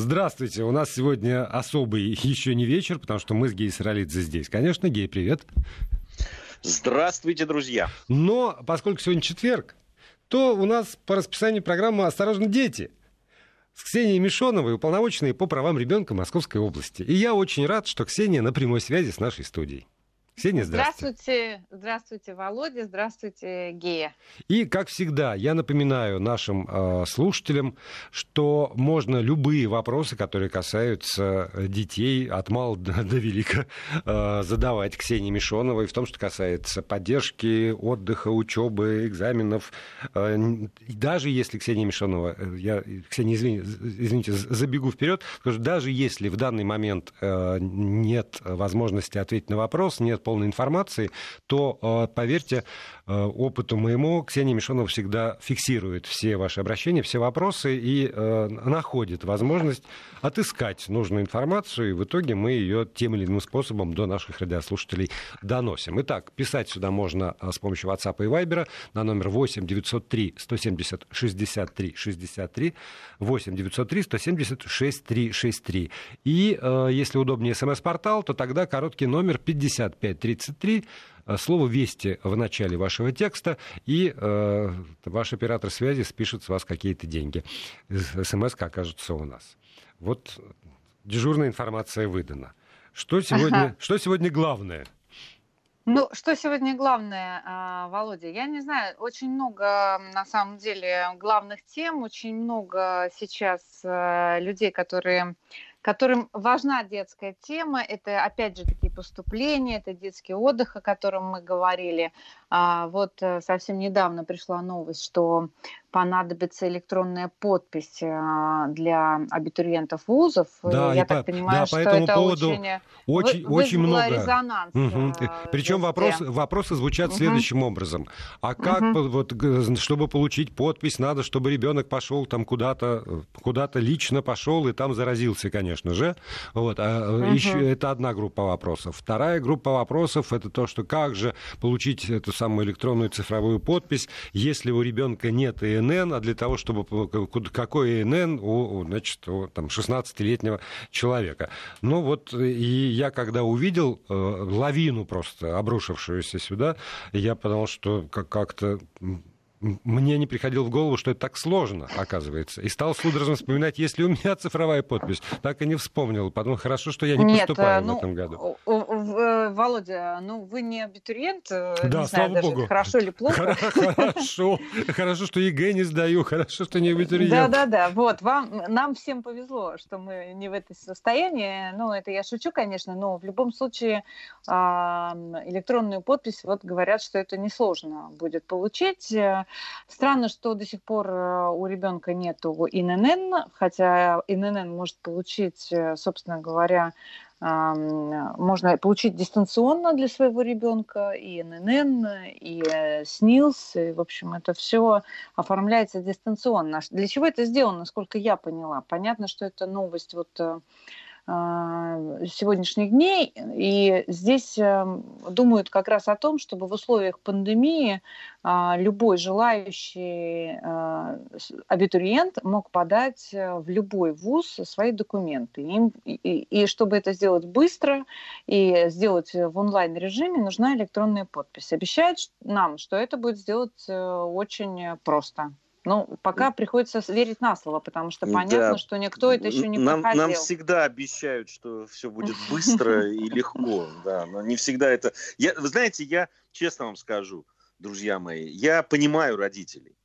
Здравствуйте. У нас сегодня особый еще не вечер, потому что мы с Гей Саралидзе здесь. Конечно, Гей, привет. Здравствуйте, друзья. Но поскольку сегодня четверг, то у нас по расписанию программы «Осторожно, дети» с Ксенией Мишоновой, уполномоченной по правам ребенка Московской области. И я очень рад, что Ксения на прямой связи с нашей студией. Ксения, здравствуйте. Здравствуйте, здравствуйте, Володя, здравствуйте, Гея. И, как всегда, я напоминаю нашим э, слушателям, что можно любые вопросы, которые касаются детей от мала до, до велика, э, задавать Ксении Мишоновой в том, что касается поддержки, отдыха, учебы, экзаменов. Э, даже если Ксения Мишонова, э, я, Ксения, извини, извините, забегу вперед, скажу, даже если в данный момент э, нет возможности ответить на вопрос, нет полной информации, то, э, поверьте, э, опыту моему, Ксения Мишонова всегда фиксирует все ваши обращения, все вопросы и э, находит возможность отыскать нужную информацию, и в итоге мы ее тем или иным способом до наших радиослушателей доносим. Итак, писать сюда можно с помощью WhatsApp и Viber на номер 8 903 170 63 63 8 903 170 6363. И если удобнее смс-портал, то тогда короткий номер 55 33, э, слово «Вести» в начале вашего текста, и э, ваш оператор связи спишет с вас какие-то деньги. смс окажется у нас. Вот дежурная информация выдана. Что сегодня, ага. что сегодня главное? Ну, что сегодня главное, а, Володя? Я не знаю, очень много, на самом деле, главных тем, очень много сейчас э, людей, которые которым важна детская тема. Это, опять же, такие поступления, это детский отдых, о котором мы говорили. А, вот э, совсем недавно пришла новость, что понадобится электронная подпись а, для абитуриентов вузов. Да, Я так по, понимаю, да, что по этому это поводу очень, очень, вы, очень много. резонанс. Угу. Причем вопрос, вопросы звучат угу. следующим образом. А как, угу. вот, чтобы получить подпись, надо, чтобы ребенок пошел там куда-то, куда-то лично пошел и там заразился, конечно же. Вот. А угу. еще, это одна группа вопросов. Вторая группа вопросов это то, что как же получить эту самую электронную цифровую подпись, если у ребенка нет и ИНН, а для того, чтобы какой ИНН у, значит, у там, 16-летнего человека. Ну вот, и я когда увидел э, лавину просто обрушившуюся сюда, я подумал, что как-то мне не приходило в голову, что это так сложно, оказывается. И стал судорожно вспоминать, есть ли у меня цифровая подпись. Так и не вспомнил. Потом хорошо, что я не Нет, поступаю ну, в этом году. Э, Володя, ну вы не абитуриент, э, да, не слава знаю, богу. хорошо или плохо. Хорошо, хорошо, что ЕГЭ не сдаю, хорошо, что не абитуриент. Да-да-да, вот, вам, нам всем повезло, что мы не в этой состоянии. Ну, это я шучу, конечно, но в любом случае электронную подпись, вот говорят, что это несложно будет получить. Странно, что до сих пор э, у ребенка нету ИНН, хотя ИНН может получить, э, собственно говоря, можно получить дистанционно для своего ребенка и ННН, и э, СНИЛС, и, в общем, это все оформляется дистанционно. Для чего это сделано, насколько я поняла? Понятно, что это новость вот а, сегодняшних дней. И здесь эм, думают как раз о том, чтобы в условиях пандемии а, любой желающий а, абитуриент мог подать э, в любой вуз свои документы. И, и, и чтобы это сделать быстро и сделать в онлайн-режиме, нужна электронная подпись. Обещают нам, что это будет сделать э, очень просто. Ну, пока приходится верить на слово, потому что понятно, да. что никто это еще не нам, проходил. Нам всегда обещают, что все будет быстро и легко, да, но не всегда это... Я, вы знаете, я честно вам скажу, друзья мои, я понимаю родителей.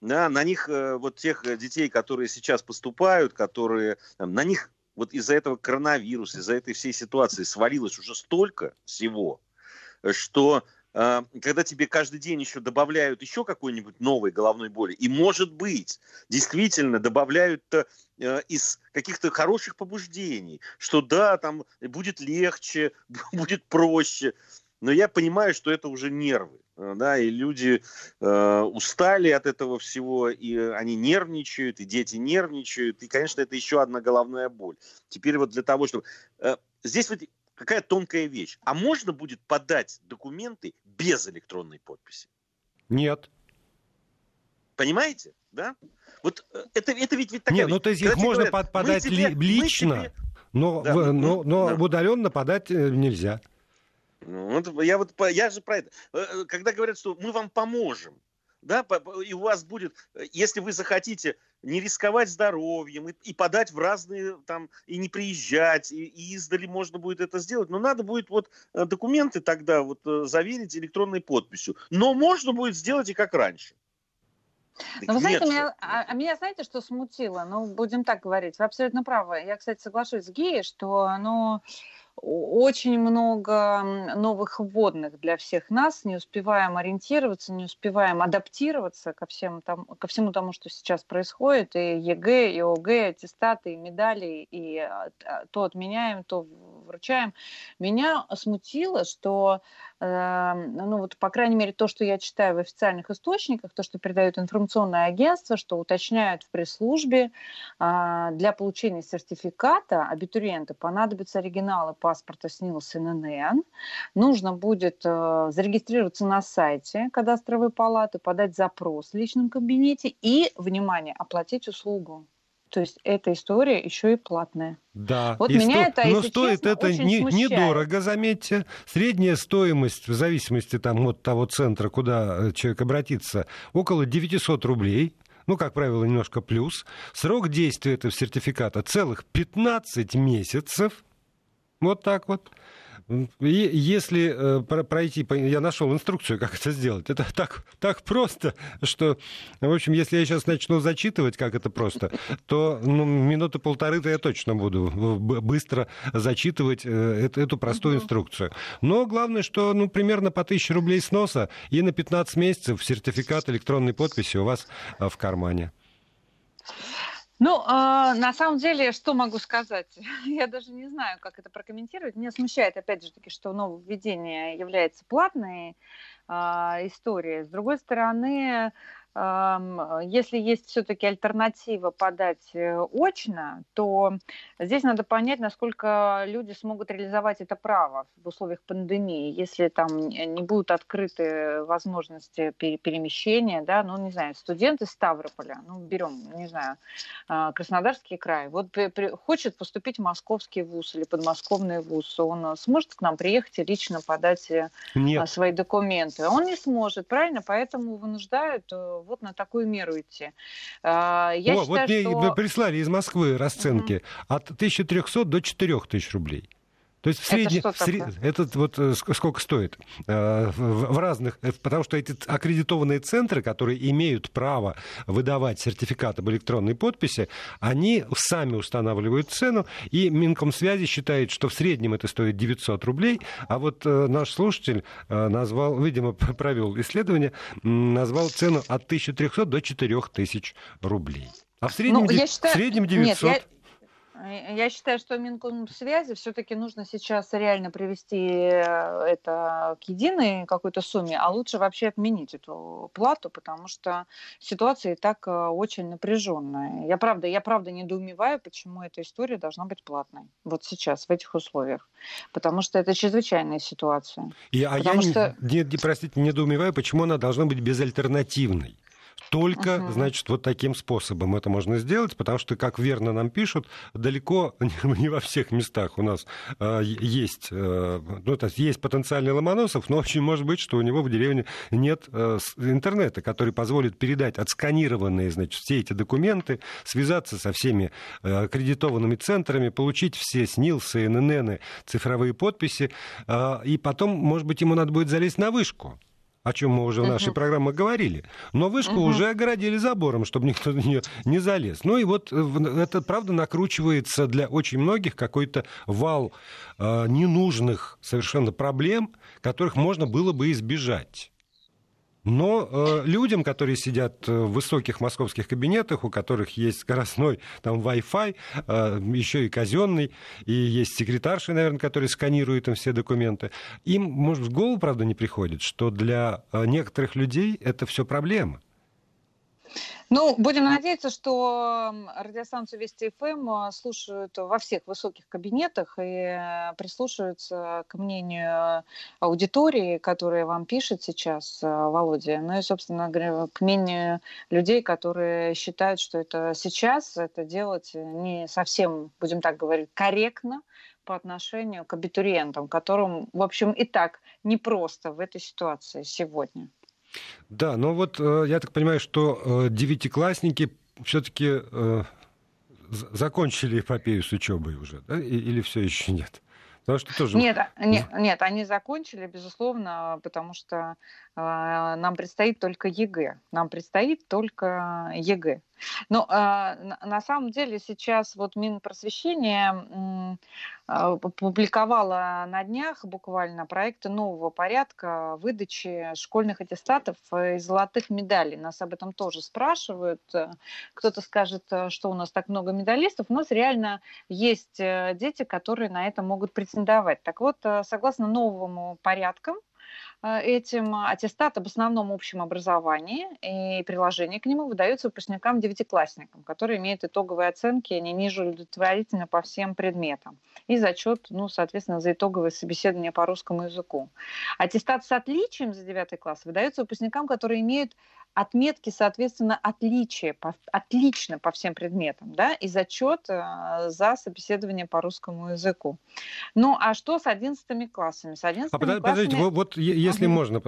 Да, на них, э, вот тех детей, которые сейчас поступают, которые, на них вот из-за этого коронавируса, из-за этой всей ситуации свалилось уже столько всего, что а, когда тебе каждый день еще добавляют еще какой-нибудь новой головной боли, и, может быть, действительно добавляют э, из каких-то хороших побуждений, что да, там будет легче, будет проще, но я понимаю, что это уже нервы, э, да, и люди э, устали от этого всего, и они нервничают, и дети нервничают, и, конечно, это еще одна головная боль. Теперь вот для того, чтобы... Э, здесь вот какая тонкая вещь. А можно будет подать документы без электронной подписи? Нет. Понимаете? Да? Вот э, это, это ведь, ведь такая Нет, ну то есть их можно говорят, подать тебе, лично, тебе... но, да, в, но, но да. удаленно подать э, нельзя. Ну, вот, я вот я же про это. Э, когда говорят, что мы вам поможем, да, и у вас будет, если вы захотите не рисковать здоровьем и, и подать в разные там, и не приезжать, и, и издали можно будет это сделать, но надо будет вот документы тогда вот заверить электронной подписью. Но можно будет сделать и как раньше. Ну, вы знаете, меня, а, а меня знаете, что смутило? Ну, будем так говорить. Вы абсолютно правы. Я, кстати, соглашусь с Геей, что, ну, очень много новых вводных для всех нас, не успеваем ориентироваться, не успеваем адаптироваться ко, всем там, ко всему тому, что сейчас происходит, и ЕГЭ, и ОГЭ, аттестаты, и медали, и а, то отменяем, то вручаем. Меня смутило, что ну вот, по крайней мере, то, что я читаю в официальных источниках, то, что передают информационное агентство, что уточняют в пресс-службе, а, для получения сертификата абитуриента понадобятся оригиналы паспорта СНИЛС и ННН, нужно будет э, зарегистрироваться на сайте кадастровой палаты, подать запрос в личном кабинете и, внимание, оплатить услугу. То есть эта история еще и платная. Да, вот и меня сто... это, но стоит честно, это не, недорого, заметьте. Средняя стоимость в зависимости там, от того центра, куда э, человек обратится, около 900 рублей. Ну, как правило, немножко плюс. Срок действия этого сертификата целых 15 месяцев. Вот так вот. И если э, пройти, я нашел инструкцию, как это сделать. Это так, так просто, что, в общем, если я сейчас начну зачитывать, как это просто, то ну, минуты полторы-то я точно буду быстро зачитывать э, эту, простую инструкцию. Но главное, что ну, примерно по 1000 рублей сноса и на 15 месяцев сертификат электронной подписи у вас э, в кармане. Ну, э, на самом деле, что могу сказать? Я даже не знаю, как это прокомментировать. Меня смущает, опять же таки, что нововведение является платной э, историей. С другой стороны, если есть все-таки альтернатива подать э, очно, то здесь надо понять, насколько люди смогут реализовать это право в условиях пандемии, если там не будут открыты возможности перемещения, да, ну, не знаю, студенты Ставрополя, ну, берем, не знаю, а, Краснодарский край, вот хочет поступить в московский вуз или подмосковный вуз, он сможет к нам приехать и лично подать э, Нет. свои документы? Он не сможет, правильно? Поэтому вынуждают э, вот на такую меру идти. А, я О, считаю, вот мне что... прислали из Москвы расценки угу. от 1300 до 4000 рублей. То есть в среднем, это, сред... этот вот э, сколько стоит э, в разных, э, потому что эти аккредитованные центры, которые имеют право выдавать сертификат об электронной подписи, они сами устанавливают цену, и Минкомсвязи считает, что в среднем это стоит 900 рублей, а вот наш слушатель назвал, видимо, провел исследование, назвал цену от 1300 до 4000 рублей. А в среднем, ну, я считаю... в среднем 900. Нет, я... Я считаю, что Минкомсвязи все-таки нужно сейчас реально привести э, это к единой какой-то сумме, а лучше вообще отменить эту плату, потому что ситуация и так э, очень напряженная. Я правда, я правда недоумеваю, почему эта история должна быть платной вот сейчас в этих условиях, потому что это чрезвычайная ситуация. И, а я что... не, не, простите, недоумеваю, почему она должна быть безальтернативной. Только, uh-huh. значит, вот таким способом это можно сделать, потому что, как верно нам пишут, далеко не во всех местах у нас э, есть, э, ну, то есть есть потенциальный Ломоносов, но очень может быть, что у него в деревне нет э, интернета, который позволит передать отсканированные, значит, все эти документы, связаться со всеми э, аккредитованными центрами, получить все СНИЛСы, ННН, цифровые подписи, э, и потом, может быть, ему надо будет залезть на вышку о чем мы уже в нашей uh-huh. программе говорили. Но вышку uh-huh. уже огородили забором, чтобы никто на нее не залез. Ну и вот э, это, правда, накручивается для очень многих какой-то вал э, ненужных совершенно проблем, которых можно было бы избежать. Но э, людям, которые сидят в высоких московских кабинетах, у которых есть скоростной там Wi-Fi, э, еще и казенный, и есть секретарши, наверное, которые сканируют им все документы, им, может, в голову, правда, не приходит, что для э, некоторых людей это все проблема. Ну, будем надеяться, что радиостанцию Вести ФМ а, слушают во всех высоких кабинетах и э, прислушиваются к мнению аудитории, которая вам пишет сейчас, э, Володя. Ну и, собственно говоря, к мнению людей, которые считают, что это сейчас это делать не совсем, будем так говорить, корректно по отношению к абитуриентам, которым, в общем, и так непросто в этой ситуации сегодня. Да, но вот э, я так понимаю, что э, девятиклассники все-таки э, закончили эпопею с учебой уже, да? или все еще нет? Потому что тоже... Нет, а, нет, нет, они закончили, безусловно, потому что нам предстоит только ЕГЭ. Нам предстоит только ЕГЭ. Но э, на самом деле сейчас вот Минпросвещение э, публиковало на днях буквально проекты нового порядка выдачи школьных аттестатов и золотых медалей. Нас об этом тоже спрашивают. Кто-то скажет, что у нас так много медалистов. У нас реально есть э, дети, которые на это могут претендовать. Так вот, э, согласно новому порядкам, Э, этим аттестат об основном общем образовании и приложение к нему выдается выпускникам-девятиклассникам, которые имеют итоговые оценки не ниже удовлетворительно по всем предметам. И зачет, ну, соответственно, за итоговое собеседование по русскому языку. Аттестат с отличием за девятый класс выдается выпускникам, которые имеют отметки, соответственно, отличия, по, отлично по всем предметам, да, и зачет э, за собеседование по русскому языку. Ну, а что с одиннадцатыми классами? С 11 а классами... подождите, вот, вот если э можно,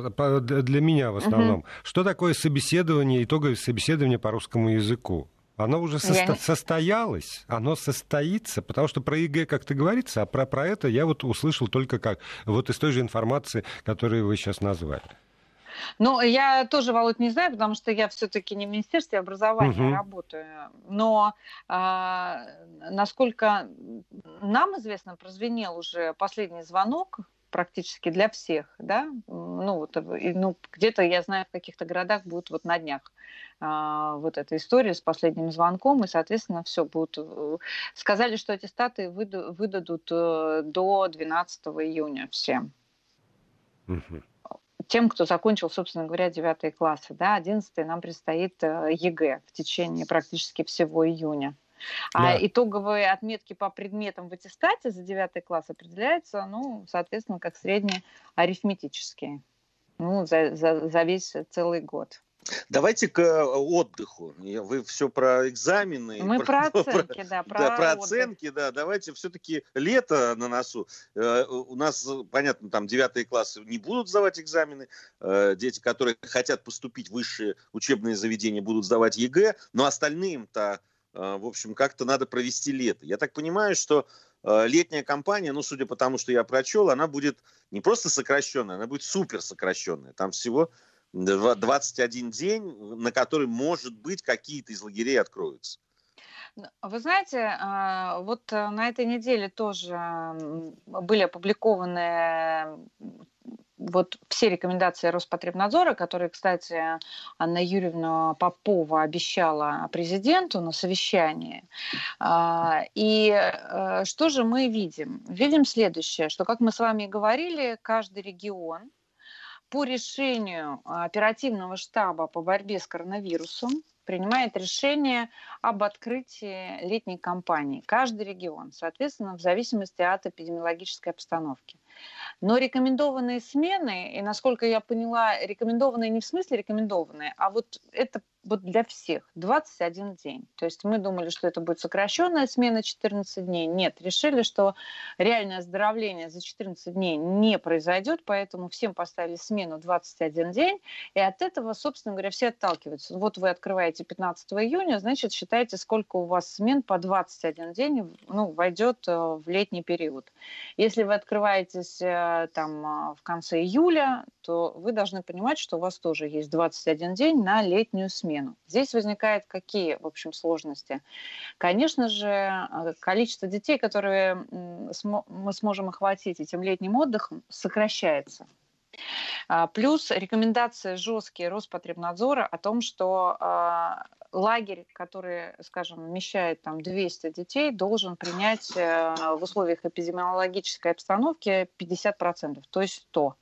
для меня в основном, э что такое собеседование, итоговое собеседование по русскому языку? Оно уже состо... не... состоялось, оно состоится, потому что про ЕГЭ как-то говорится, а про, про это я вот услышал только как вот из той же информации, которую вы сейчас назвали. Ну, я тоже, Володь, не знаю, потому что я все-таки не в Министерстве образования угу. работаю. Но а, насколько нам известно, прозвенел уже последний звонок практически для всех, да, ну вот, ну где-то я знаю в каких-то городах будет вот на днях а, вот эта история с последним звонком, и, соответственно, все будут. Э, сказали, что аттестаты выдадут э, до 12 июня всем. Угу тем, кто закончил, собственно говоря, 9 классы. Да, 11 нам предстоит э, ЕГЭ в течение практически всего июня. А да. итоговые отметки по предметам в аттестате за 9 класс определяются, ну, соответственно, как средние арифметические. Ну, за, за, за весь целый год. Давайте к э, отдыху. Вы все про экзамены. Мы про, про оценки, да. Про, да, про оценки, да. Давайте все-таки лето на носу. Э, у нас, понятно, там девятые классы не будут сдавать экзамены. Э, дети, которые хотят поступить в высшие учебные заведения, будут сдавать ЕГЭ. Но остальным-то, в общем, как-то надо провести лето. Я так понимаю, что летняя кампания, ну, судя по тому, что я прочел, она будет не просто сокращенная, она будет супер сокращенная. Там всего 21 день, на который, может быть, какие-то из лагерей откроются. Вы знаете, а, вот э, на этой неделе тоже были опубликованы вот все рекомендации Роспотребнадзора, которые, кстати, Анна Юрьевна Попова обещала президенту на совещании. А, и э, что же мы видим? Видим следующее, что, как мы с вами говорили, каждый регион по решению оперативного штаба по борьбе с коронавирусом принимает решение об открытии летней кампании. Каждый регион, соответственно, в зависимости от эпидемиологической обстановки. Но рекомендованные смены, и насколько я поняла, рекомендованные не в смысле рекомендованные, а вот это вот для всех 21 день. То есть мы думали, что это будет сокращенная смена 14 дней. Нет, решили, что реальное оздоровление за 14 дней не произойдет, поэтому всем поставили смену 21 день, и от этого, собственно говоря, все отталкиваются. Вот вы открываете 15 июня, значит, считайте, сколько у вас смен по 21 день ну, войдет э, в летний период. Если вы открываетесь э, там э, в конце июля, то вы должны понимать, что у вас тоже есть 21 день на летнюю смену смену. Здесь возникают какие, в общем, сложности? Конечно же, э, количество детей, которые мы сможем охватить этим летним отдыхом, сокращается. А, плюс рекомендации жесткие Роспотребнадзора о том, что э, лагерь, который, скажем, вмещает там 200 детей, должен принять э, в условиях эпидемиологической обстановки 50%, то есть 100.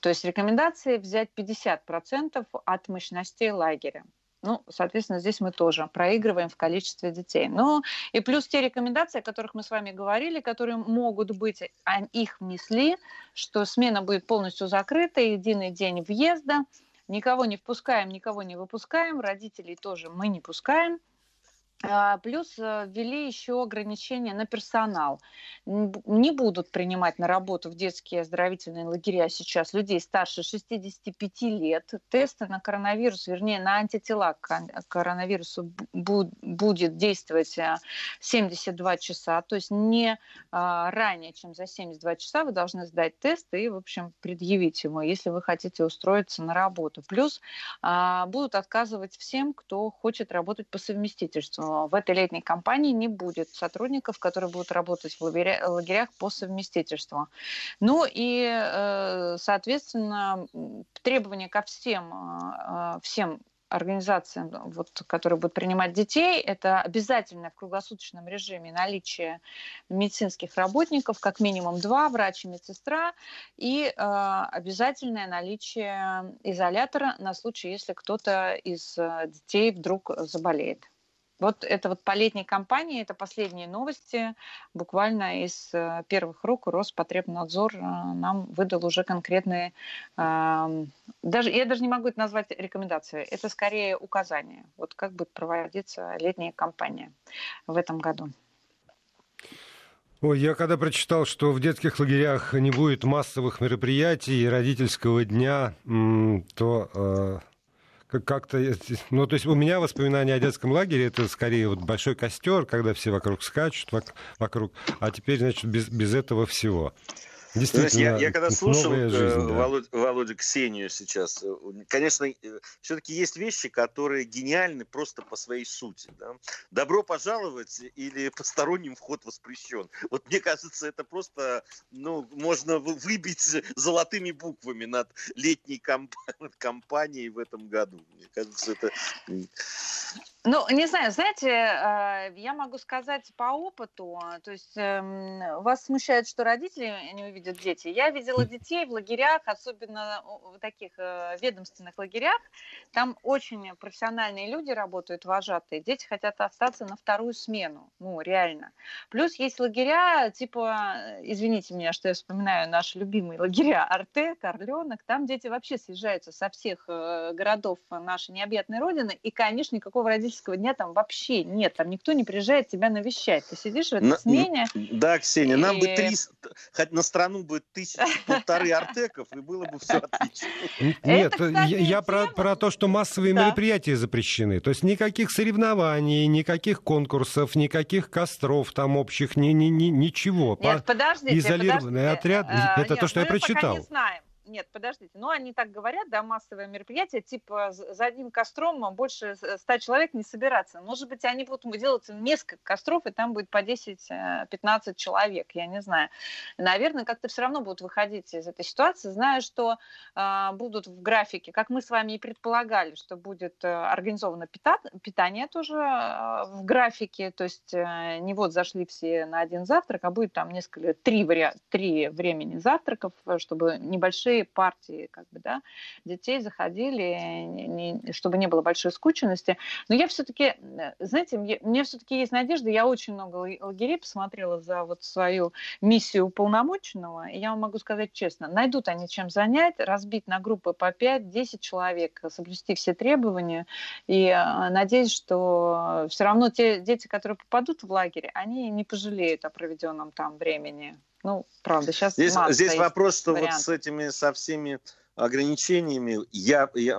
То есть рекомендации взять 50% от мощностей лагеря. Ну, соответственно, здесь мы тоже проигрываем в количестве детей. Ну, и плюс те рекомендации, о которых мы с вами говорили, которые могут быть, а их внесли, что смена будет полностью закрыта, единый день въезда, никого не впускаем, никого не выпускаем, родителей тоже мы не пускаем – плюс э, ввели еще ограничения на персонал. Не будут принимать на работу в детские оздоровительные лагеря сейчас людей старше 65 лет. Тесты на коронавирус, вернее, на антитела к коронавирусу будет действовать 72 э, часа. То есть не а, ранее, чем за 72 часа вы должны сдать тест и, в общем, предъявить его, если вы хотите устроиться на работу. Плюс а, будут отказывать всем, кто хочет работать по совместительству в этой летней кампании не будет сотрудников, которые будут работать в лагерях по совместительству. Ну и, э, соответственно, требования ко всем, э, всем организациям, вот, которые будут принимать детей, это обязательное в круглосуточном режиме наличие медицинских работников, как минимум два, врач и медсестра, и э, обязательное наличие изолятора на случай, если кто-то из детей вдруг заболеет. Вот это вот по летней кампании, это последние новости. Буквально из э, первых рук Роспотребнадзор э, нам выдал уже конкретные, даже, я даже не могу это назвать рекомендацией, это скорее указания, вот как будет проводиться летняя кампания в этом году. Ой, я когда прочитал, что в детских лагерях не будет массовых мероприятий родительского дня, то э, как-то... Ну, то есть у меня воспоминания о детском лагере это скорее вот большой костер, когда все вокруг скачут, вокруг, а теперь, значит, без, без этого всего. Действительно, я, я когда слушал э, жизнь, да. Володю, Володю Ксению сейчас, э, конечно, э, все-таки есть вещи, которые гениальны просто по своей сути. Да? Добро пожаловать или посторонним вход воспрещен. Вот мне кажется, это просто, ну, можно выбить золотыми буквами над летней комп- кампанией в этом году. Мне кажется, это... Ну, не знаю, знаете, я могу сказать по опыту, то есть эм, вас смущает, что родители не увидят видят дети. Я видела детей в лагерях, особенно в таких э, ведомственных лагерях. Там очень профессиональные люди работают, вожатые. Дети хотят остаться на вторую смену. Ну, реально. Плюс есть лагеря, типа, э, извините меня, что я вспоминаю наши любимые лагеря Арте, Корленок. Там дети вообще съезжаются со всех э, городов нашей необъятной родины. И, конечно, никакого родительского дня там вообще нет. Там никто не приезжает тебя навещать. Ты сидишь в этой на, смене. Да, Ксения, и... нам бы три, хоть на страну бы тысячи, полторы артеков, и было бы все отлично. Нет, я про, про то, что массовые мероприятия запрещены. То есть никаких соревнований, никаких конкурсов, никаких костров там общих, ни, ни, ни, ничего. Нет, подождите, Изолированный отряд, э, это то, что я прочитал. не знаем нет, подождите, ну они так говорят, да, массовое мероприятие, типа за одним костром больше ста человек не собираться. Может быть, они будут делать несколько костров, и там будет по 10-15 э, человек, я не знаю. Наверное, как-то все равно будут выходить из этой ситуации, зная, что э, будут в графике, как мы с вами и предполагали, что будет э, организовано пита- питание тоже э, в графике, то есть э, не вот зашли все на один завтрак, а будет там несколько, три, вари- три времени завтраков, э, чтобы небольшие большие партии как бы, да, детей заходили, не, чтобы не было большой скученности. Но я все-таки, знаете, мне, мне все-таки есть надежда, я очень много лагерей посмотрела за вот свою миссию уполномоченного, и я вам могу сказать честно, найдут они чем занять, разбить на группы по 5-10 человек, соблюсти все требования, и э, надеюсь, что все равно те дети, которые попадут в лагерь, они не пожалеют о проведенном там времени. Ну, правда, сейчас Здесь, здесь вопрос, что вариантов. вот с этими, со всеми ограничениями, я, я,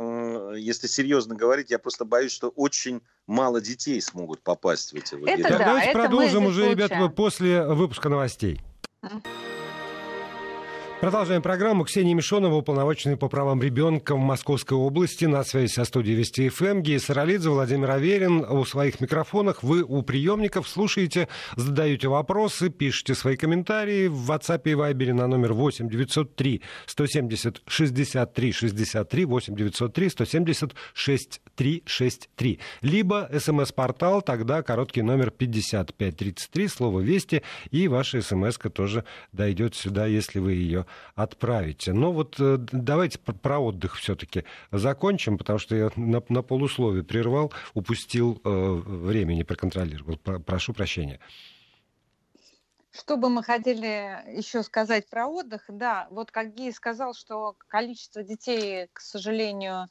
если серьезно говорить, я просто боюсь, что очень мало детей смогут попасть в эти лагеря. Это да, Давайте это продолжим уже, ребята, после выпуска новостей. Продолжаем программу. Ксения Мишонова, уполномоченный по правам ребенка в Московской области. На связи со студией Вести ФМ. Гея Саралидзе, Владимир Аверин. У своих микрофонах вы у приемников слушаете, задаете вопросы, пишите свои комментарии в WhatsApp и Viber на номер 8 903 170 63 63 8 903 170 63 63. Либо смс-портал, тогда короткий номер 5533, слово «Вести», и ваша смс тоже дойдет сюда, если вы ее отправить. Но вот давайте про отдых все-таки закончим, потому что я на, на полусловие прервал, упустил времени, проконтролировал. Прошу прощения. Что бы мы хотели еще сказать про отдых? Да, вот как Гей сказал, что количество детей, к сожалению,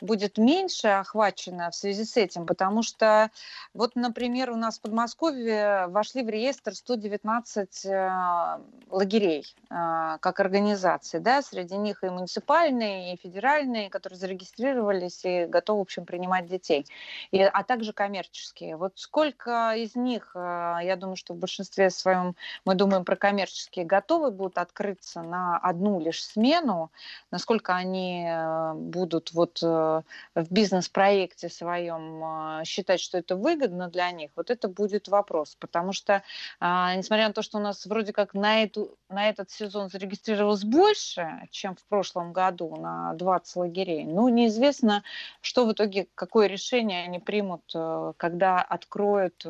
будет меньше охвачено в связи с этим, потому что вот, например, у нас в Подмосковье вошли в реестр 119 э, лагерей э, как организации, да, среди них и муниципальные, и федеральные, которые зарегистрировались и готовы, в общем, принимать детей, и, а также коммерческие. Вот сколько из них, э, я думаю, что в большинстве своем мы думаем про коммерческие, готовы будут открыться на одну лишь смену, насколько они э, будут вот э, в бизнес-проекте своем э, считать, что это выгодно для них, вот это будет вопрос. Потому что, а, несмотря на то, что у нас вроде как на, эту, на этот сезон зарегистрировалось больше, чем в прошлом году на 20 лагерей, ну, неизвестно, что в итоге, какое решение они примут, когда откроют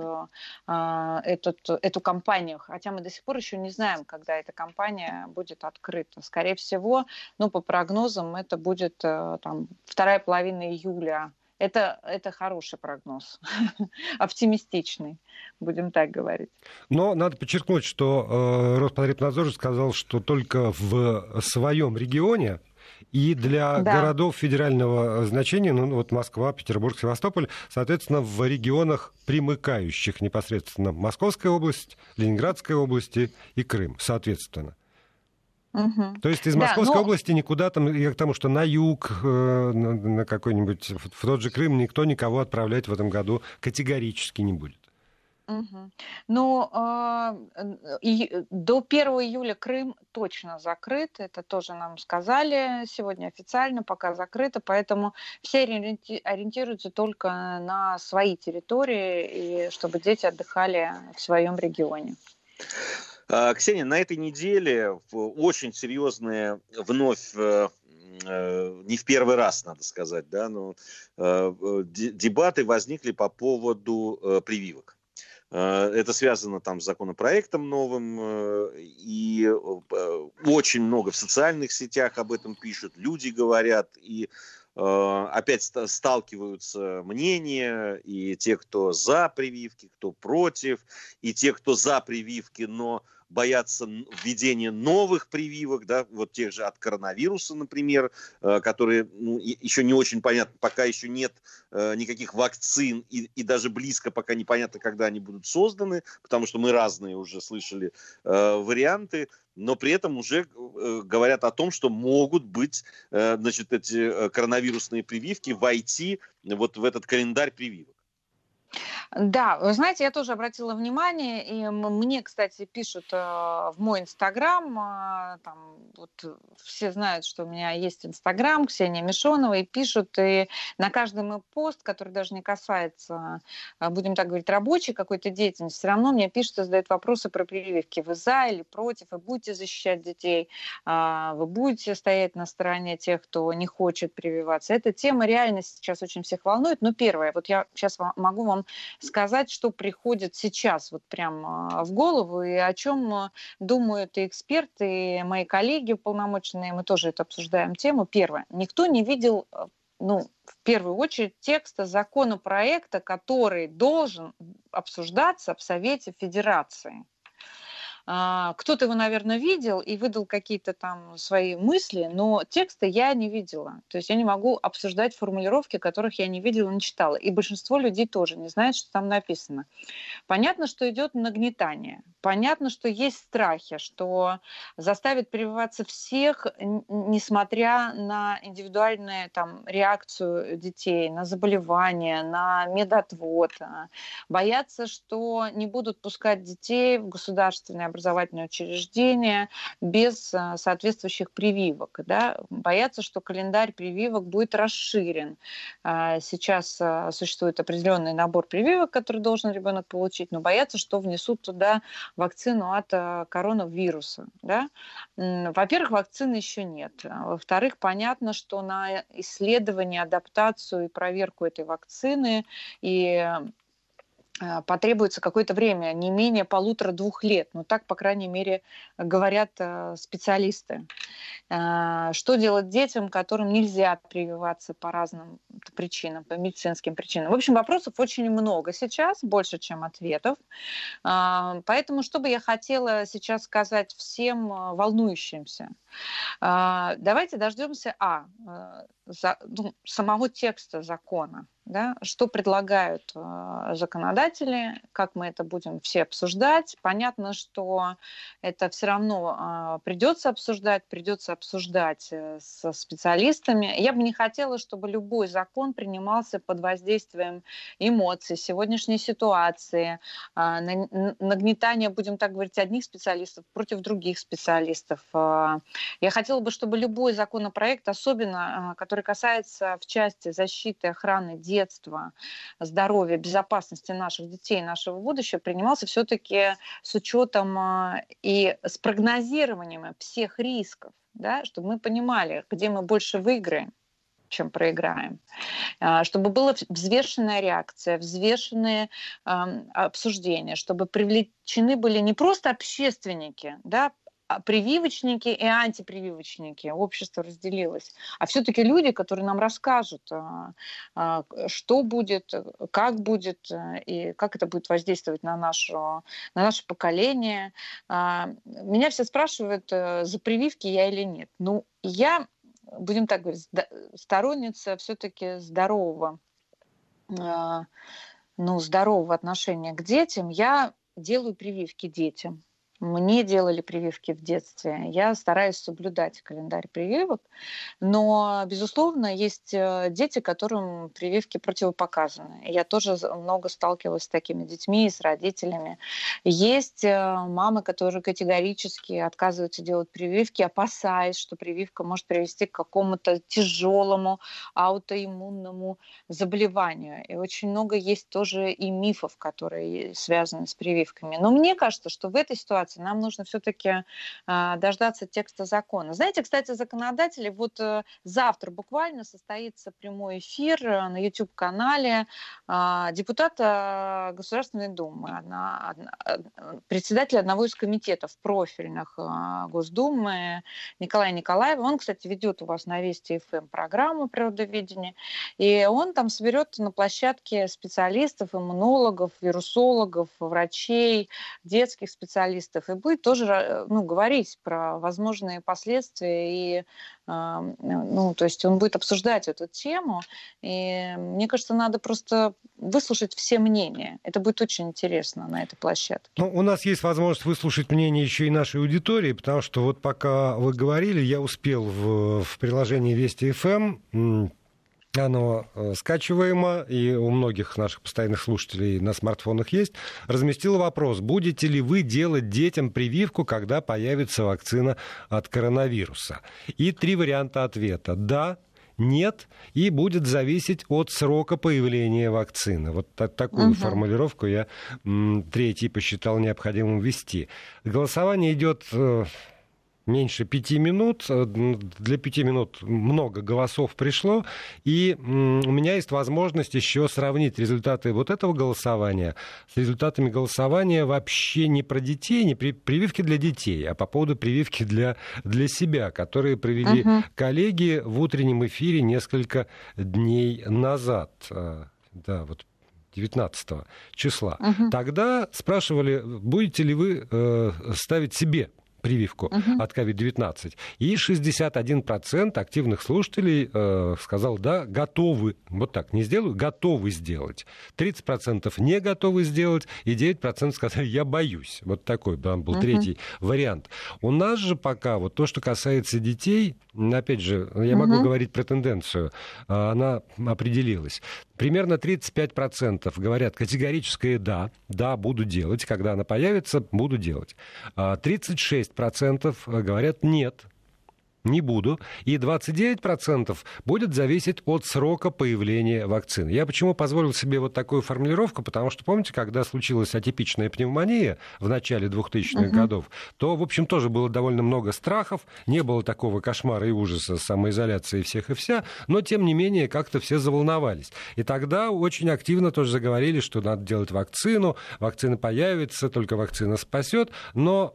а, этот, эту компанию. Хотя хотя мы до сих пор еще не знаем, когда эта компания будет открыта. Скорее всего, ну, по прогнозам, это будет э, там, вторая половина июля. Это, это хороший прогноз, оптимистичный, будем так говорить. Но надо подчеркнуть, что э, Роспотребнадзор сказал, что только в своем регионе и для да. городов федерального значения, ну вот Москва, Петербург, Севастополь, соответственно, в регионах, примыкающих непосредственно Московская область, Ленинградская область и Крым, соответственно. Угу. То есть из Московской да, но... области никуда там, я к тому, что на юг, э, на какой-нибудь, в тот же Крым никто никого отправлять в этом году категорически не будет. Ну, э, и до 1 июля Крым точно закрыт, это тоже нам сказали сегодня официально, пока закрыто, поэтому все ориентируются только на свои территории, и чтобы дети отдыхали в своем регионе. А, Ксения, на этой неделе очень серьезные вновь э, э, не в первый раз, надо сказать, да, но э, дебаты возникли по поводу прививок. Э, это связано там с законопроектом новым, э, и э, очень много в социальных сетях об этом пишут, люди говорят, и опять сталкиваются мнения, и те, кто за прививки, кто против, и те, кто за прививки, но боятся введения новых прививок, да, вот тех же от коронавируса, например, э, которые ну, еще не очень понятно, пока еще нет э, никаких вакцин, и, и даже близко пока непонятно, когда они будут созданы, потому что мы разные уже слышали э, варианты, но при этом уже говорят о том, что могут быть значит, эти коронавирусные прививки войти вот в этот календарь прививок. Да, вы знаете, я тоже обратила внимание, и мне, кстати, пишут э, в мой Инстаграм, э, там вот все знают, что у меня есть Инстаграм, Ксения Мишонова, и пишут, и на каждый мой пост, который даже не касается, э, будем так говорить, рабочей какой-то деятельности, все равно мне пишут и задают вопросы про прививки. Вы за или против? Вы будете защищать детей? Э, вы будете стоять на стороне тех, кто не хочет прививаться? Эта тема реально сейчас очень всех волнует. Но первое, вот я сейчас могу вам сказать, что приходит сейчас вот прямо в голову и о чем э, думают и эксперты, и мои коллеги полномоченные, мы тоже это обсуждаем тему. Первое, никто не видел э, ну, в первую очередь текста законопроекта, который должен обсуждаться в Совете Федерации. А, кто-то его, наверное, видел и выдал какие-то там свои мысли, но текста я не видела. То есть я не могу обсуждать формулировки, которых я не видела, не читала. И большинство людей тоже не знает, что там написано. Понятно, что идет нагнетание. Понятно, что есть страхи, что заставит прививаться всех, несмотря на индивидуальную там, реакцию детей, на заболевания, на медотвод. Боятся, что не будут пускать детей в государственное образовательные учреждения без а, соответствующих прививок. Да? Боятся, что календарь прививок будет расширен. А, сейчас а, существует определенный набор прививок, который должен ребенок получить, но боятся, что внесут туда вакцину от коронавируса. Да? Во-первых, вакцины еще нет. Во-вторых, понятно, что на исследование, адаптацию и проверку этой вакцины и Э, потребуется какое-то время, не менее полутора-двух лет. Ну, так, по крайней мере, говорят э, специалисты. Э, что делать детям, которым нельзя прививаться по разным причинам, по медицинским причинам? В общем, вопросов очень много сейчас, больше, чем ответов. Поэтому, что бы я хотела сейчас сказать всем волнующимся? Давайте дождемся, а, за, ну, самого текста закона да, что предлагают э, законодатели, как мы это будем все обсуждать. Понятно, что это все равно э, придется обсуждать, придется обсуждать э, со специалистами. Я бы не хотела, чтобы любой закон принимался под воздействием эмоций, сегодняшней ситуации, э, нагнетания, будем так говорить, одних специалистов против других специалистов. Э, я хотела бы, чтобы любой законопроект, особенно э, который касается в части защиты охраны детства, здоровья, безопасности наших детей, нашего будущего принимался все-таки с учетом а, и с прогнозированием всех рисков, да, чтобы мы понимали, где мы больше выиграем чем проиграем. А, чтобы была взвешенная реакция, взвешенные обсуждения, чтобы привлечены были не просто общественники, да, прививочники и антипрививочники. Общество разделилось. А все-таки люди, которые нам расскажут, а, а, что будет, как будет и как это будет воздействовать на, нашу, на наше поколение. Меня все спрашивают, э, за прививки я или нет. Ну, я, будем так говорить, сторонница все-таки здорового ну, здорового отношения к детям, я делаю прививки детям. Мне делали прививки в детстве. Я стараюсь соблюдать календарь прививок. Но, безусловно, есть э, дети, которым прививки противопоказаны. Я тоже много сталкивалась с такими детьми и с родителями. Есть э, мамы, которые категорически отказываются делать прививки, опасаясь, что прививка может привести к какому-то тяжелому аутоиммунному заболеванию. И очень много есть тоже и мифов, которые связаны с прививками. Но мне кажется, что в этой ситуации ситуации. Нам нужно все-таки а, дождаться текста закона. Знаете, кстати, законодатели, вот э, завтра буквально состоится прямой эфир э, на YouTube-канале а, депутата Государственной Думы, одна, одна, председателя одного из комитетов профильных а, Госдумы Николая Николаева. Он, кстати, ведет у вас на Вести ФМ программу природоведения, и он там соберет на площадке специалистов, иммунологов, вирусологов, врачей, детских специалистов, специалистов и будет тоже э, ну, говорить про возможные последствия и ну, то есть он будет обсуждать эту тему, и мне кажется, надо просто выслушать все мнения. Это будет очень интересно на этой площадке. Ну, у нас есть возможность выслушать мнение еще и нашей аудитории, потому что вот пока вы говорили, я успел в, в приложении Вести ФМ оно э, скачиваемо, и у многих наших постоянных слушателей на смартфонах есть, разместила вопрос, будете ли вы делать детям прививку, когда появится вакцина от коронавируса? И три варианта ответа. Да, нет, и будет зависеть от срока появления вакцины. Вот такую угу. формулировку я третий посчитал необходимым ввести. Голосование идет э, меньше пяти минут. Э, для пяти минут много голосов пришло. И у меня есть возможность еще сравнить результаты вот этого голосования с результатами голосования вообще не про детей, не при прививки для детей, а по поводу прививки для, для себя, которые провели uh-huh. коллеги в утреннем эфире несколько дней назад. Э, да, вот 19 числа. Угу. Тогда спрашивали, будете ли вы э, ставить себе прививку угу. от COVID-19. И 61% активных слушателей э, сказал, да, готовы, вот так, не сделаю, готовы сделать. 30% не готовы сделать, и 9% сказали, я боюсь. Вот такой там был угу. третий вариант. У нас же пока, вот то, что касается детей, опять же, я угу. могу говорить про тенденцию, а, она определилась. Примерно 35% говорят категорическое «да», «да, буду делать», когда она появится, буду делать. 36% а, говорят «нет», не буду. И 29% будет зависеть от срока появления вакцины. Я почему позволил себе вот такую формулировку? Потому что, помните, когда случилась атипичная пневмония в начале 2000-х угу. годов, то, в общем, тоже было довольно много страхов, не было такого кошмара и ужаса самоизоляции всех и вся, но, тем не менее, как-то все заволновались. И тогда очень активно тоже заговорили, что надо делать вакцину, вакцина появится, только вакцина спасет, но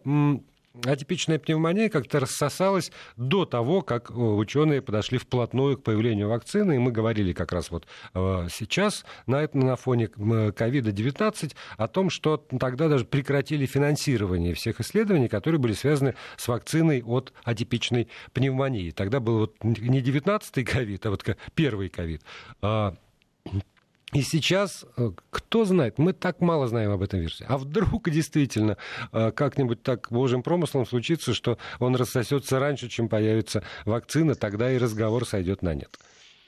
атипичная пневмония как-то рассосалась до того, как э, ученые подошли вплотную к появлению вакцины. И мы говорили как раз вот э, сейчас на, этом, на фоне ковида-19 о том, что тогда даже прекратили финансирование всех исследований, которые были связаны с вакциной от атипичной пневмонии. Тогда был вот не 19-й ковид, а вот первый ковид. И сейчас, э, кто знает, мы так мало знаем об этом вирусе. А вдруг действительно э, как-нибудь так божьим промыслом случится, что он рассосется раньше, чем появится вакцина, тогда и разговор сойдет на нет.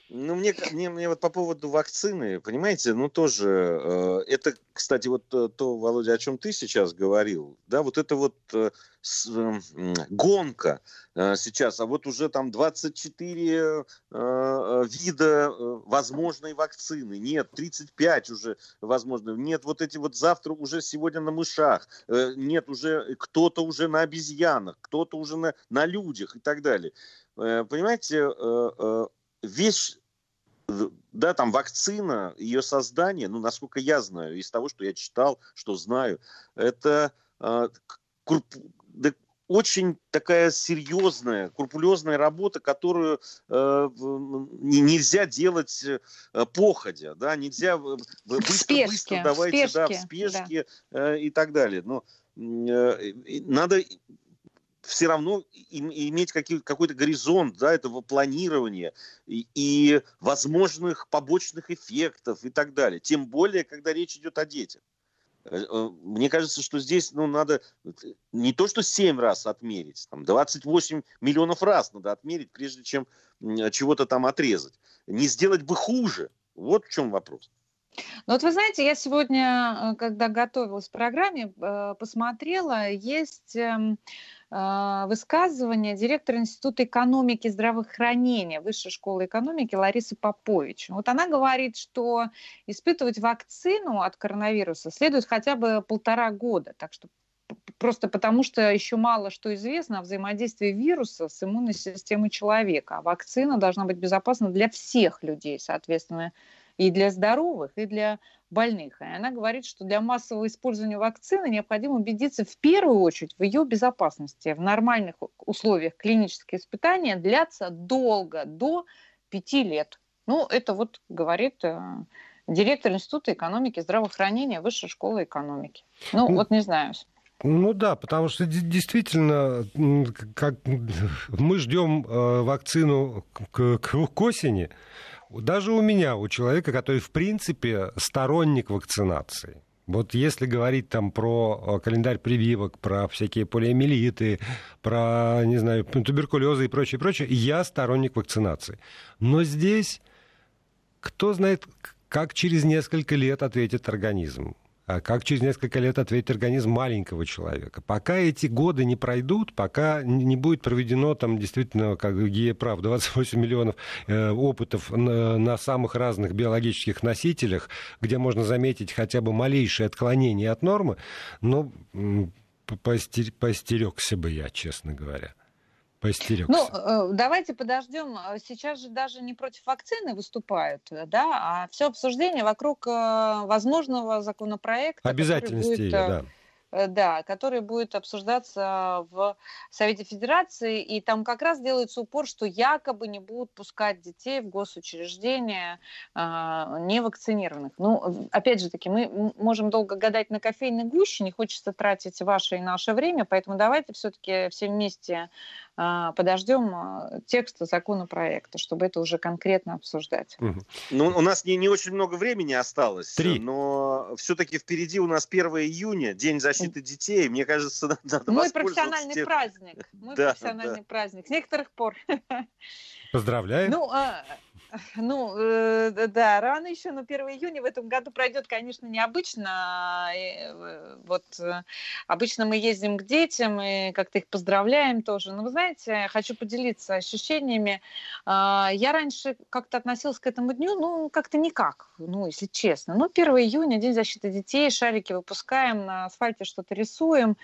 Ну, мне, мне, мне вот по поводу вакцины, понимаете, ну, тоже, э, это, кстати, вот то, то, Володя, о чем ты сейчас говорил, да, вот это вот э, с, э, гонка э, сейчас, а вот уже там 24 э, э, вида э, возможной вакцины, нет, 35 уже возможно, нет, вот эти вот завтра уже сегодня на мышах, э, нет, уже кто-то уже на обезьянах, кто-то уже на, на людях и так далее. Э, понимаете, э, э, вещь, да, там вакцина, ее создание, ну, насколько я знаю, из того, что я читал, что знаю, это э, круп, да, очень такая серьезная, крупулезная работа, которую э, нельзя делать э, походя, да, нельзя быстро, быстро давайте, спешке, да, в спешке да. Э, и так далее. Но э, надо все равно иметь какой-то горизонт да, этого планирования и, и возможных побочных эффектов и так далее. Тем более, когда речь идет о детях. Э, э, мне кажется, что здесь ну, надо не то, что 7 раз отмерить, там 28 миллионов раз надо отмерить, прежде чем чего-то там отрезать. Не сделать бы хуже. Вот в чем вопрос. Ну вот вы знаете, я сегодня, э, когда готовилась к программе, посмотрела, есть эм, а, высказывание директора Института экономики и здравоохранения Высшей школы экономики Ларисы Попович. Вот она говорит, что испытывать вакцину от коронавируса следует хотя бы полтора года, так что просто потому что еще мало что известно о взаимодействии вируса с иммунной системой человека. А вакцина должна быть безопасна для всех людей, соответственно, и для здоровых, и для больных. И она говорит, что для массового использования вакцины необходимо убедиться в первую очередь в ее безопасности. В нормальных условиях клинические испытания длятся долго, до пяти лет. Ну, это вот говорит э, директор Института экономики и здравоохранения Высшей школы экономики. Ну, вот не знаю. Ну да, потому что действительно, как мы ждем э, вакцину к, к, к осени, даже у меня, у человека, который, в принципе, сторонник вакцинации, вот если говорить там про э, календарь прививок, про всякие полиомиелиты, про, не знаю, туберкулезы и прочее, прочее, я сторонник вакцинации. Но здесь кто знает, как через несколько лет ответит организм. А как через несколько лет ответит организм маленького человека. Пока эти годы не пройдут, пока не будет проведено там действительно, как Гея прав, 28 миллионов э, опытов на, на самых разных биологических носителях, где можно заметить хотя бы малейшее отклонение от нормы, но постерегся бы я, честно говоря поостерегся. Ну, э, давайте подождем. Сейчас же даже не против вакцины выступают, да, а все обсуждение вокруг э, возможного законопроекта. Обязательности будет, да Э, да, который будет обсуждаться в Совете Федерации, и там как раз делается упор, что якобы не будут пускать детей в госучреждения а, невакцинированных. Ну, опять же таки, мы можем долго гадать на кофейной гуще, не хочется тратить ваше и наше время, поэтому давайте все-таки все вместе подождем а, текста законопроекта, чтобы это уже конкретно обсуждать. Ну, у нас не, не очень много времени осталось, Три. но все-таки впереди у нас 1 июня, День защиты защиты детей, мне кажется, надо Мой профессиональный тем... праздник. Мой да, профессиональный да. праздник. С некоторых пор. Поздравляю. Ну, а, Ну, э, да, рано еще, но 1 июня в этом году пройдет, конечно, необычно. Э, вот э, обычно мы ездим к детям и как-то их поздравляем тоже. Но вы знаете, хочу поделиться ощущениями. Э, я раньше как-то относилась к этому дню, ну, как-то никак, ну, если честно. Ну, 1 июня, День защиты детей, шарики выпускаем, на асфальте что-то рисуем.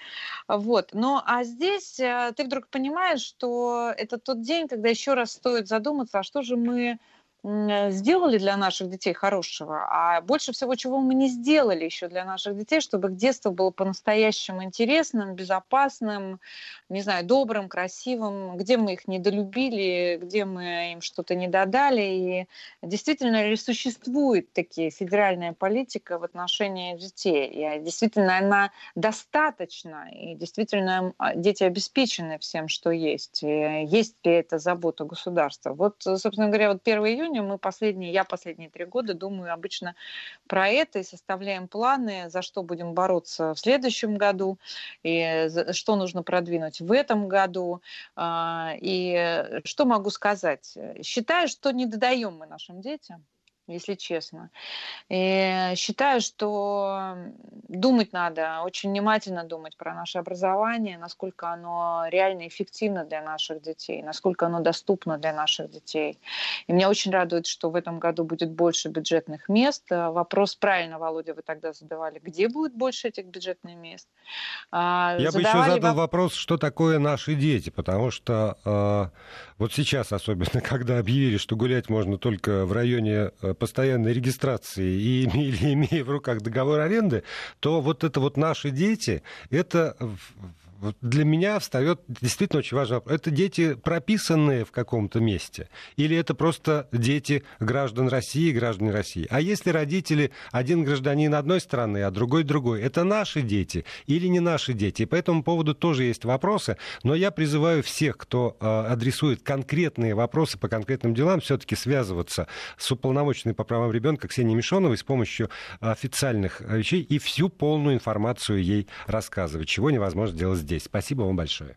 Вот. Но, а здесь э, ты вдруг понимаешь, что это тот день, когда еще раз стоит задуматься, а что же мы сделали для наших детей хорошего, а больше всего, чего мы не сделали еще для наших детей, чтобы их детство было по-настоящему интересным, безопасным, не знаю, добрым, красивым, где мы их недолюбили, где мы им что-то не додали. И действительно ли существует такие федеральная политика в отношении детей? И действительно она достаточна, и действительно а, дети обеспечены всем, что есть. И есть ли это забота государства? Вот, собственно говоря, вот 1 июня июня мы последние, я последние три года думаю обычно про это и составляем планы, за что будем бороться в следующем году, и что нужно продвинуть в этом году. А, и что могу сказать? Считаю, что не додаем мы нашим детям если честно. И считаю, что думать надо, очень внимательно думать про наше образование, насколько оно реально эффективно для наших детей, насколько оно доступно для наших детей. И меня очень радует, что в этом году будет больше бюджетных мест. Вопрос правильно, Володя, вы тогда задавали, где будет больше этих бюджетных мест? А, Я задавали бы еще задал вопрос, что такое наши дети, потому что э, вот сейчас особенно, когда объявили, что гулять можно только в районе э, постоянной регистрации и или имея в руках договор аренды, то вот это вот наши дети, это для меня встает действительно очень важный вопрос. Это дети, прописанные в каком-то месте? Или это просто дети граждан России, граждане России? А если родители, один гражданин одной страны, а другой другой, это наши дети или не наши дети? И по этому поводу тоже есть вопросы, но я призываю всех, кто э, адресует конкретные вопросы по конкретным делам, все-таки связываться с уполномоченной по правам ребенка Ксенией Мишоновой с помощью официальных вещей и всю полную информацию ей рассказывать, чего невозможно сделать здесь. Спасибо вам большое.